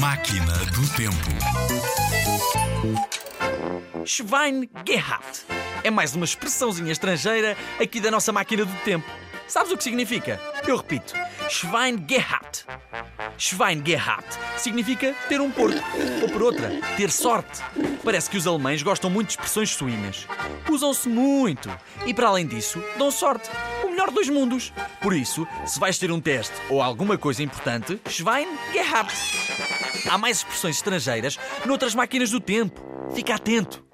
Máquina do Tempo. Schweingehabt. É mais uma expressãozinha estrangeira aqui da nossa máquina do tempo. Sabes o que significa? Eu repito. Schweingehabt. Schweingehabt significa ter um porco. Ou por outra, ter sorte. Parece que os alemães gostam muito de expressões suínas. Usam-se muito. E para além disso, dão sorte. O melhor dos mundos. Por isso, se vais ter um teste ou alguma coisa importante, Schweingehabt. Há mais expressões estrangeiras noutras máquinas do tempo. Fica atento.